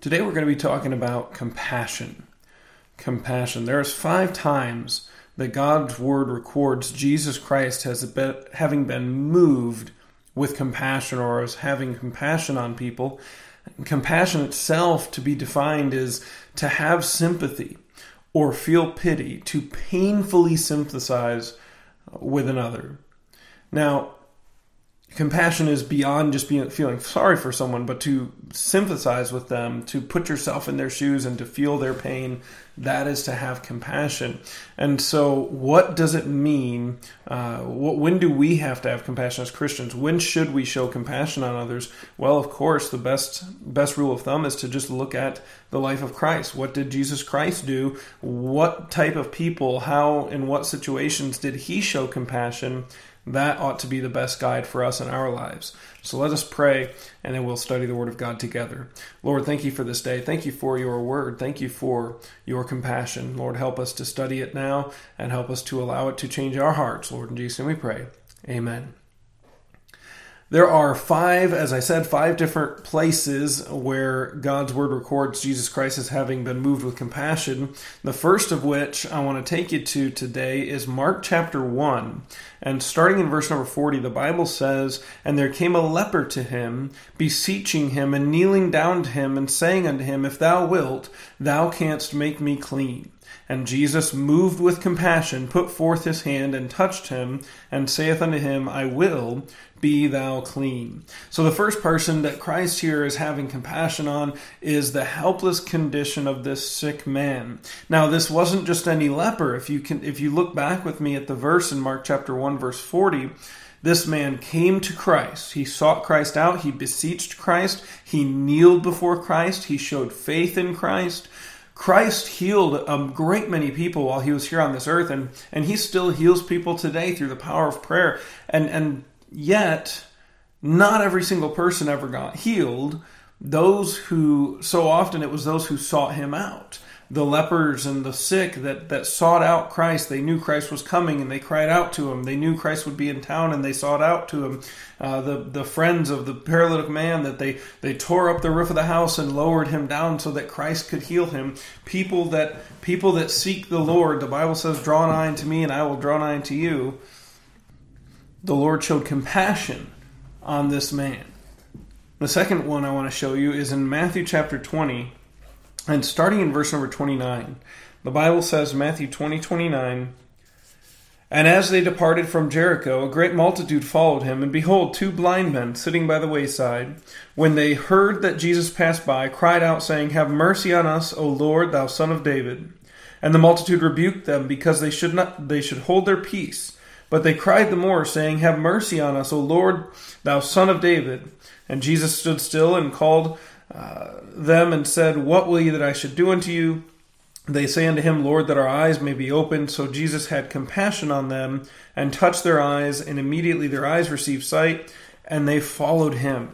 Today we're going to be talking about compassion. Compassion. There's five times that God's word records Jesus Christ has been, having been moved with compassion or as having compassion on people. Compassion itself, to be defined, is to have sympathy or feel pity, to painfully sympathize with another. Now, compassion is beyond just being feeling sorry for someone but to sympathize with them to put yourself in their shoes and to feel their pain that is to have compassion. And so what does it mean uh, what, when do we have to have compassion as christians? When should we show compassion on others? Well of course the best best rule of thumb is to just look at the life of christ. What did jesus christ do? What type of people how in what situations did he show compassion that ought to be the best guide for us in our lives. So let us pray and then we'll study the Word of God together. Lord, thank you for this day. Thank you for your Word. Thank you for your compassion. Lord, help us to study it now and help us to allow it to change our hearts. Lord, in Jesus' name we pray. Amen. There are five, as I said, five different places where God's word records Jesus Christ as having been moved with compassion. The first of which I want to take you to today is Mark chapter 1. And starting in verse number 40, the Bible says, And there came a leper to him, beseeching him, and kneeling down to him, and saying unto him, If thou wilt, thou canst make me clean. And Jesus, moved with compassion, put forth his hand and touched him, and saith unto him, I will, be thou clean. So the first person that Christ here is having compassion on is the helpless condition of this sick man. Now this wasn't just any leper. If you can if you look back with me at the verse in Mark chapter 1 verse 40, this man came to Christ. He sought Christ out. He beseeched Christ. He kneeled before Christ. He showed faith in Christ. Christ healed a great many people while he was here on this earth, and, and he still heals people today through the power of prayer. And, and yet, not every single person ever got healed. Those who, so often it was those who sought him out the lepers and the sick that, that sought out Christ. They knew Christ was coming and they cried out to him. They knew Christ would be in town and they sought out to him. Uh, the, the friends of the paralytic man that they, they tore up the roof of the house and lowered him down so that Christ could heal him. People that, people that seek the Lord, the Bible says, draw nigh unto me and I will draw nigh unto you. The Lord showed compassion on this man. The second one I want to show you is in Matthew chapter 20, and starting in verse number 29, the Bible says, Matthew 20, 29, And as they departed from Jericho, a great multitude followed him, and behold, two blind men sitting by the wayside, when they heard that Jesus passed by, cried out, saying, Have mercy on us, O Lord, thou son of David. And the multitude rebuked them, because they should not they should hold their peace. But they cried the more, saying, Have mercy on us, O Lord, thou son of David. And Jesus stood still and called uh, them and said, What will ye that I should do unto you? They say unto him, Lord, that our eyes may be opened. So Jesus had compassion on them and touched their eyes, and immediately their eyes received sight, and they followed him.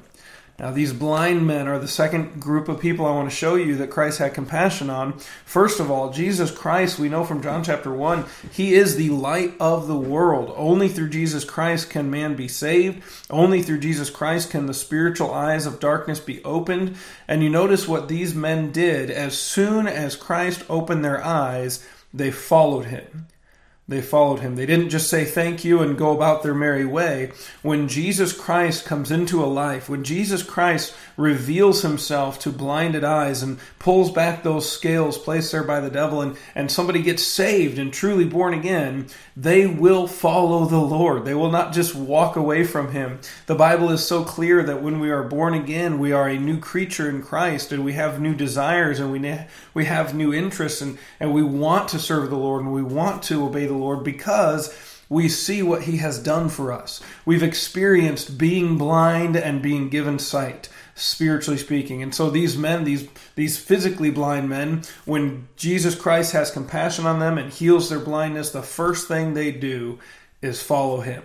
Now, these blind men are the second group of people I want to show you that Christ had compassion on. First of all, Jesus Christ, we know from John chapter 1, he is the light of the world. Only through Jesus Christ can man be saved. Only through Jesus Christ can the spiritual eyes of darkness be opened. And you notice what these men did. As soon as Christ opened their eyes, they followed him. They followed him. They didn't just say thank you and go about their merry way. When Jesus Christ comes into a life, when Jesus Christ reveals himself to blinded eyes and pulls back those scales placed there by the devil, and, and somebody gets saved and truly born again, they will follow the Lord. They will not just walk away from him. The Bible is so clear that when we are born again, we are a new creature in Christ and we have new desires and we, we have new interests and, and we want to serve the Lord and we want to obey the Lord because we see what he has done for us. We've experienced being blind and being given sight spiritually speaking. And so these men, these these physically blind men, when Jesus Christ has compassion on them and heals their blindness, the first thing they do is follow him.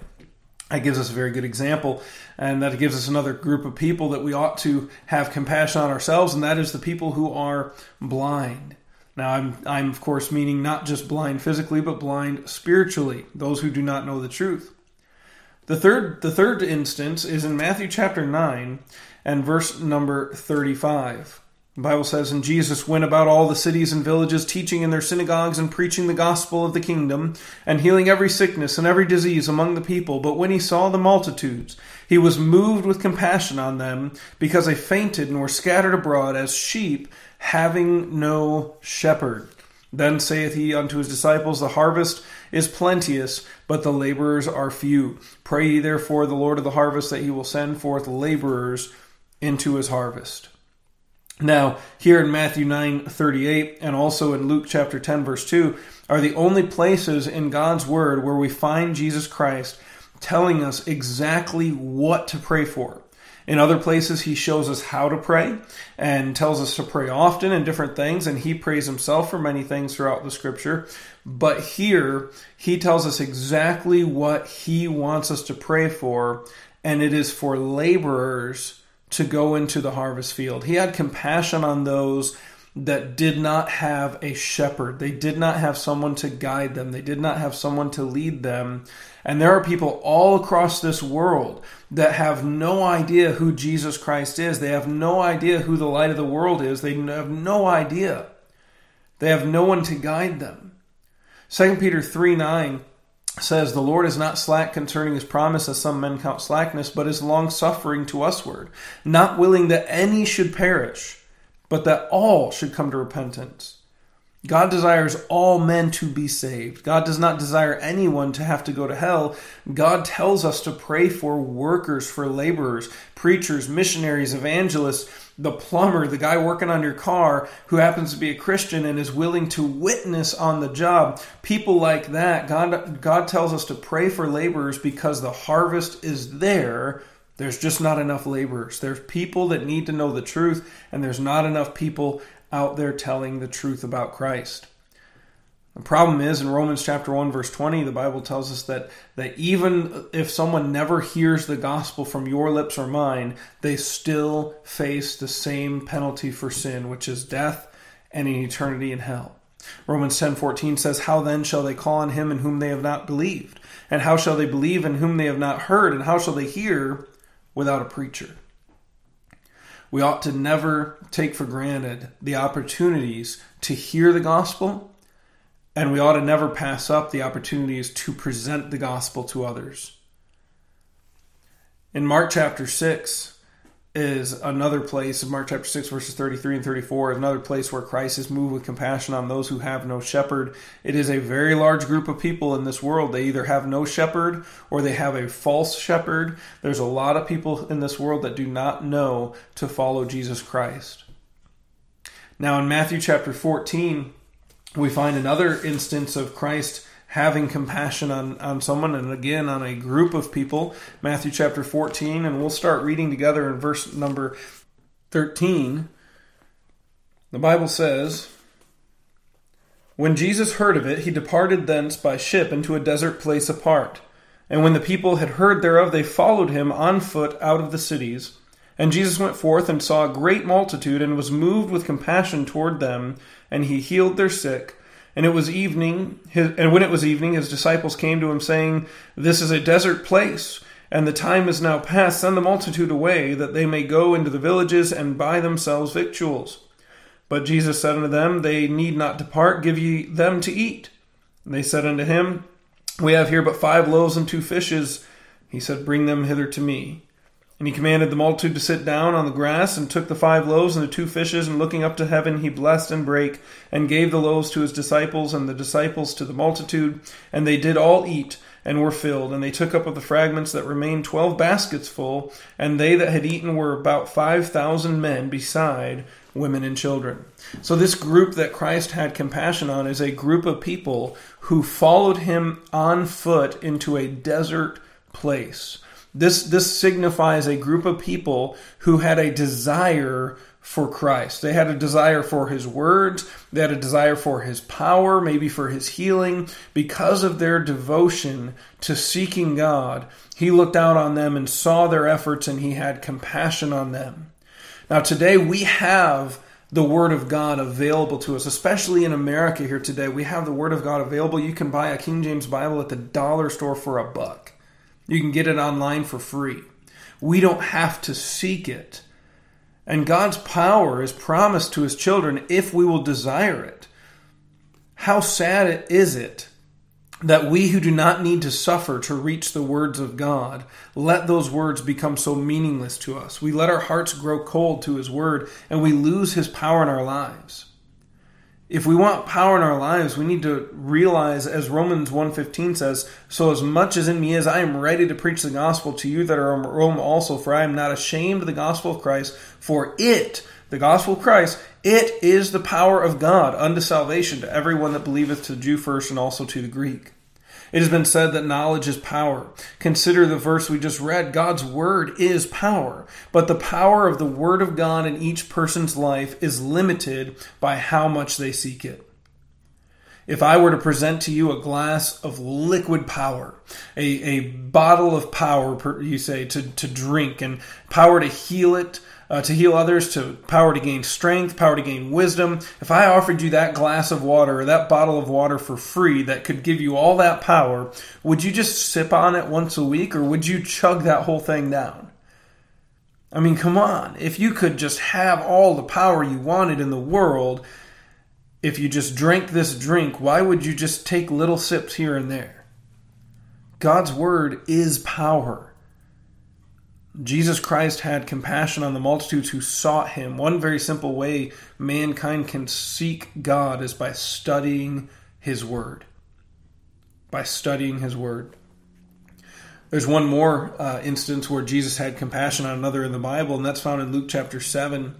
That gives us a very good example, and that gives us another group of people that we ought to have compassion on ourselves, and that is the people who are blind. Now, I'm, I'm of course meaning not just blind physically, but blind spiritually, those who do not know the truth. The third, the third instance is in Matthew chapter 9 and verse number 35. The Bible says, And Jesus went about all the cities and villages, teaching in their synagogues and preaching the gospel of the kingdom, and healing every sickness and every disease among the people. But when he saw the multitudes, he was moved with compassion on them, because they fainted and were scattered abroad as sheep having no shepherd. Then saith he unto his disciples, The harvest is plenteous, but the laborers are few. Pray ye therefore the Lord of the harvest that he will send forth laborers into his harvest. Now, here in Matthew 9 38 and also in Luke chapter 10, verse 2, are the only places in God's Word where we find Jesus Christ telling us exactly what to pray for. In other places, he shows us how to pray and tells us to pray often and different things, and he prays himself for many things throughout the scripture. But here, he tells us exactly what he wants us to pray for, and it is for laborers to go into the harvest field. He had compassion on those that did not have a shepherd. They did not have someone to guide them. They did not have someone to lead them. And there are people all across this world that have no idea who Jesus Christ is. They have no idea who the light of the world is. They have no idea. They have no one to guide them. 2 Peter 3 9 says, The Lord is not slack concerning his promise, as some men count slackness, but is long suffering to usward, not willing that any should perish, but that all should come to repentance. God desires all men to be saved. God does not desire anyone to have to go to hell. God tells us to pray for workers, for laborers, preachers, missionaries, evangelists, the plumber, the guy working on your car who happens to be a Christian and is willing to witness on the job. People like that. God, God tells us to pray for laborers because the harvest is there. There's just not enough laborers. There's people that need to know the truth, and there's not enough people out there telling the truth about Christ. The problem is in Romans chapter 1 verse 20 the Bible tells us that that even if someone never hears the gospel from your lips or mine they still face the same penalty for sin which is death and an eternity in hell. Romans 10:14 says how then shall they call on him in whom they have not believed and how shall they believe in whom they have not heard and how shall they hear without a preacher. We ought to never take for granted the opportunities to hear the gospel, and we ought to never pass up the opportunities to present the gospel to others. In Mark chapter 6, is another place in Mark chapter 6, verses 33 and 34, is another place where Christ is moved with compassion on those who have no shepherd. It is a very large group of people in this world. They either have no shepherd or they have a false shepherd. There's a lot of people in this world that do not know to follow Jesus Christ. Now, in Matthew chapter 14, we find another instance of Christ having compassion on, on someone and again on a group of people. Matthew chapter 14, and we'll start reading together in verse number 13. The Bible says, When Jesus heard of it, he departed thence by ship into a desert place apart. And when the people had heard thereof, they followed him on foot out of the cities. And Jesus went forth and saw a great multitude, and was moved with compassion toward them, and he healed their sick and it was evening, his, and when it was evening, his disciples came to him, saying, This is a desert place, and the time is now past. Send the multitude away, that they may go into the villages and buy themselves victuals. But Jesus said unto them, They need not depart, give ye them to eat. And they said unto him, We have here but five loaves and two fishes. He said, Bring them hither to me. And he commanded the multitude to sit down on the grass, and took the five loaves and the two fishes, and looking up to heaven, he blessed and brake, and gave the loaves to his disciples, and the disciples to the multitude. And they did all eat, and were filled. And they took up of the fragments that remained twelve baskets full, and they that had eaten were about five thousand men, beside women and children. So, this group that Christ had compassion on is a group of people who followed him on foot into a desert place this, this signifies a group of people who had a desire for Christ. They had a desire for his words, they had a desire for his power, maybe for his healing. Because of their devotion to seeking God, he looked out on them and saw their efforts and he had compassion on them. Now, today we have the Word of God available to us, especially in America here today. We have the Word of God available. You can buy a King James Bible at the dollar store for a buck. You can get it online for free. We don't have to seek it. And God's power is promised to his children if we will desire it. How sad is it that we who do not need to suffer to reach the words of God let those words become so meaningless to us. We let our hearts grow cold to his word and we lose his power in our lives. If we want power in our lives, we need to realize as Romans 1:15 says, "So as much as in me is, I am ready to preach the gospel to you that are in Rome also, for I am not ashamed of the gospel of Christ, for it, the gospel of Christ, it is the power of God unto salvation to everyone that believeth, to the Jew first and also to the Greek." It has been said that knowledge is power. Consider the verse we just read. God's word is power. But the power of the word of God in each person's life is limited by how much they seek it. If I were to present to you a glass of liquid power, a, a bottle of power, you say, to, to drink, and power to heal it, uh, to heal others, to power to gain strength, power to gain wisdom. If I offered you that glass of water or that bottle of water for free that could give you all that power, would you just sip on it once a week or would you chug that whole thing down? I mean, come on. If you could just have all the power you wanted in the world, if you just drank this drink, why would you just take little sips here and there? God's word is power. Jesus Christ had compassion on the multitudes who sought him. One very simple way mankind can seek God is by studying his word. By studying his word. There's one more uh, instance where Jesus had compassion on another in the Bible, and that's found in Luke chapter 7.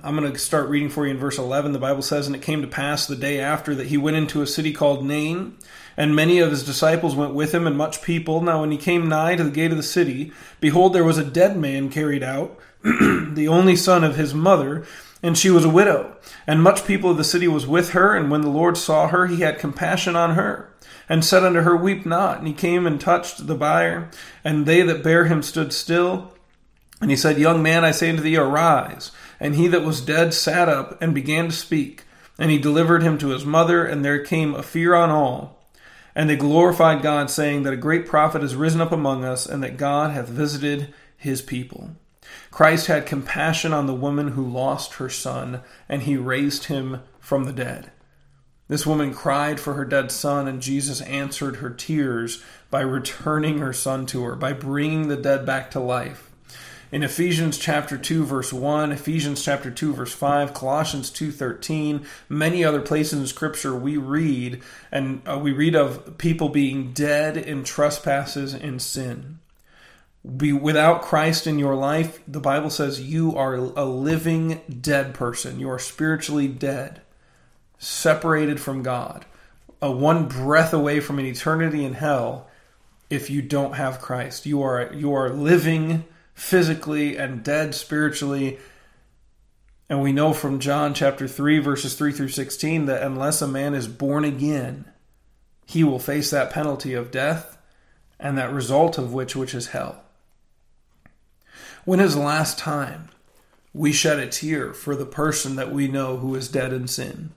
I'm going to start reading for you in verse 11. The Bible says, And it came to pass the day after that he went into a city called Nain and many of his disciples went with him, and much people. Now, when he came nigh to the gate of the city, behold, there was a dead man carried out, the only son of his mother, and she was a widow. And much people of the city was with her, and when the Lord saw her, he had compassion on her, and said unto her, Weep not. And he came and touched the bier, and they that bare him stood still. And he said, Young man, I say unto thee, arise. And he that was dead sat up and began to speak. And he delivered him to his mother, and there came a fear on all. And they glorified God, saying that a great prophet has risen up among us, and that God hath visited his people. Christ had compassion on the woman who lost her son, and he raised him from the dead. This woman cried for her dead son, and Jesus answered her tears by returning her son to her, by bringing the dead back to life in Ephesians chapter 2 verse 1, Ephesians chapter 2 verse 5, Colossians 2:13, many other places in scripture we read and uh, we read of people being dead in trespasses and sin. Be without Christ in your life, the Bible says you are a living dead person. You are spiritually dead, separated from God, a one breath away from an eternity in hell if you don't have Christ. You are you are living physically and dead spiritually. And we know from John chapter 3, verses 3 through 16, that unless a man is born again, he will face that penalty of death and that result of which, which is hell. When is the last time we shed a tear for the person that we know who is dead in sin?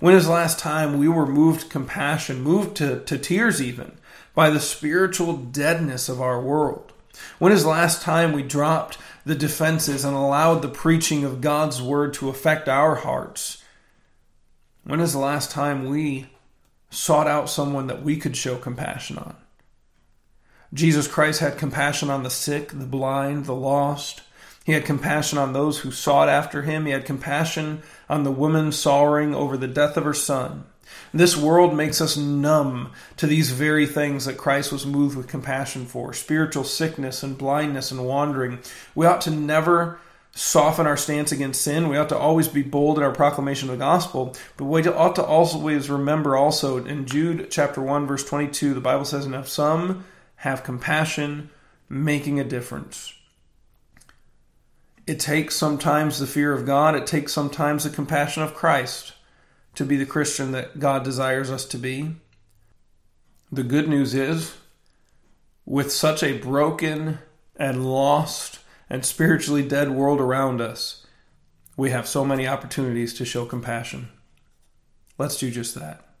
When is the last time we were moved compassion, moved to, to tears even, by the spiritual deadness of our world? When is the last time we dropped the defenses and allowed the preaching of God's word to affect our hearts? When is the last time we sought out someone that we could show compassion on? Jesus Christ had compassion on the sick, the blind, the lost. He had compassion on those who sought after him. He had compassion on the woman sorrowing over the death of her son. This world makes us numb to these very things that Christ was moved with compassion for spiritual sickness and blindness and wandering. We ought to never soften our stance against sin. We ought to always be bold in our proclamation of the gospel. But we ought to always remember also in Jude chapter 1, verse 22, the Bible says, And if some have compassion, making a difference. It takes sometimes the fear of God, it takes sometimes the compassion of Christ to be the Christian that God desires us to be. The good news is, with such a broken and lost and spiritually dead world around us, we have so many opportunities to show compassion. Let's do just that.